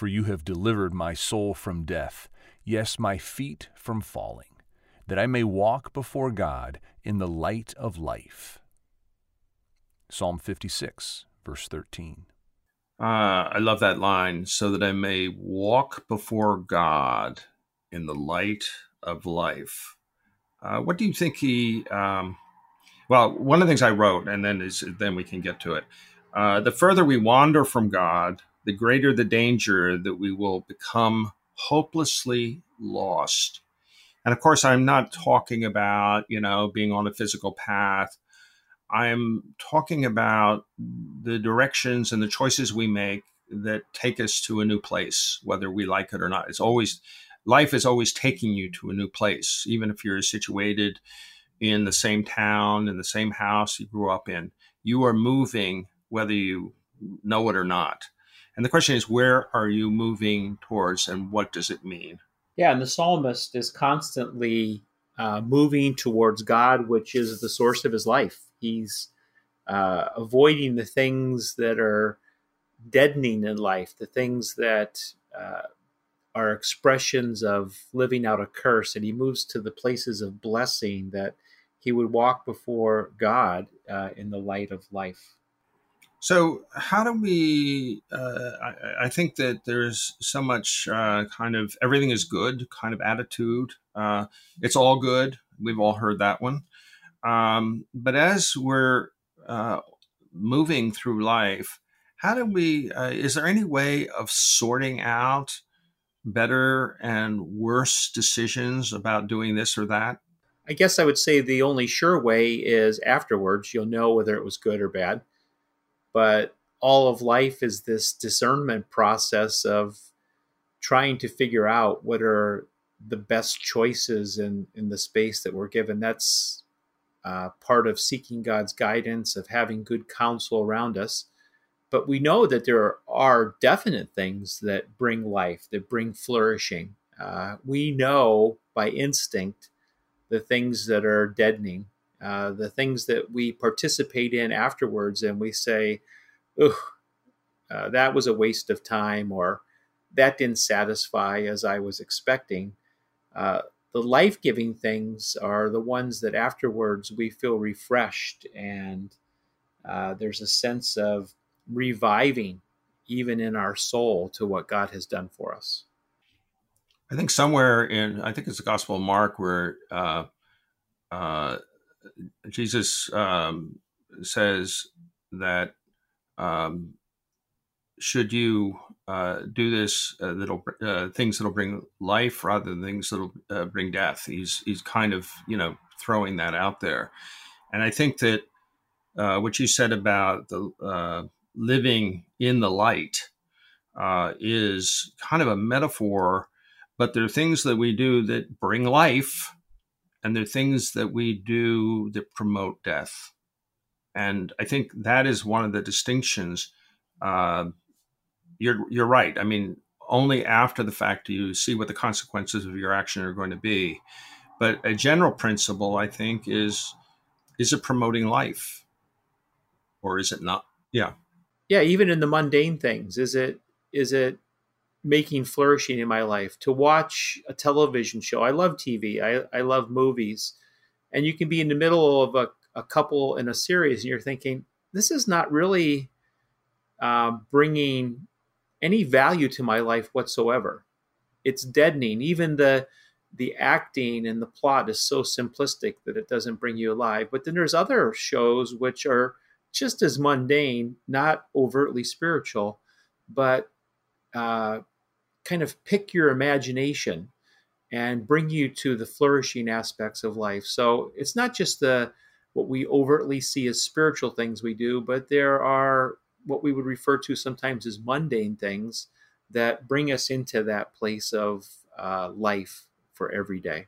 for you have delivered my soul from death, yes, my feet from falling, that I may walk before God in the light of life. Psalm 56, verse 13. Uh, I love that line, so that I may walk before God in the light of life. Uh, what do you think he? Um, well, one of the things I wrote, and then is then we can get to it. Uh, the further we wander from God, the greater the danger that we will become hopelessly lost. And of course, I'm not talking about you know being on a physical path. I'm talking about the directions and the choices we make that take us to a new place, whether we like it or not. It's always life is always taking you to a new place, even if you're situated in the same town, in the same house you grew up in. You are moving whether you know it or not. And the question is, where are you moving towards and what does it mean? Yeah, and the psalmist is constantly uh, moving towards God, which is the source of his life. He's uh, avoiding the things that are deadening in life, the things that uh, are expressions of living out a curse, and he moves to the places of blessing that he would walk before God uh, in the light of life. So, how do we? Uh, I, I, think that there's so much uh, kind of everything is good kind of attitude. Uh, it's all good. We've all heard that one. Um, but as we're uh, moving through life, how do we? Uh, is there any way of sorting out better and worse decisions about doing this or that? I guess I would say the only sure way is afterwards. You'll know whether it was good or bad. But all of life is this discernment process of trying to figure out what are the best choices in, in the space that we're given. That's uh, part of seeking God's guidance, of having good counsel around us. But we know that there are definite things that bring life, that bring flourishing. Uh, we know by instinct the things that are deadening, uh, the things that we participate in afterwards, and we say, ugh, uh, that was a waste of time, or that didn't satisfy as I was expecting. Uh, the life giving things are the ones that afterwards we feel refreshed and uh, there's a sense of reviving even in our soul to what God has done for us. I think somewhere in, I think it's the Gospel of Mark where uh, uh, Jesus um, says that um, should you uh, do this uh, that'll uh, things that'll bring life rather than things that'll uh, bring death. He's he's kind of you know throwing that out there, and I think that uh, what you said about the uh, living in the light is kind of a metaphor, but there are things that we do that bring life, and there are things that we do that promote death, and I think that is one of the distinctions. Uh, you're you're right. I mean, only after the fact do you see what the consequences of your action are going to be. But a general principle, I think, is is it promoting life, or is it not? Yeah, yeah. Even in the mundane things, is it is it making flourishing in my life to watch a television show? I love TV. I I love movies, and you can be in the middle of a, a couple in a series, and you're thinking, this is not really uh, bringing any value to my life whatsoever. It's deadening. Even the the acting and the plot is so simplistic that it doesn't bring you alive. But then there's other shows which are just as mundane, not overtly spiritual, but uh, kind of pick your imagination and bring you to the flourishing aspects of life. So it's not just the what we overtly see as spiritual things we do, but there are what we would refer to sometimes as mundane things that bring us into that place of uh, life for every day.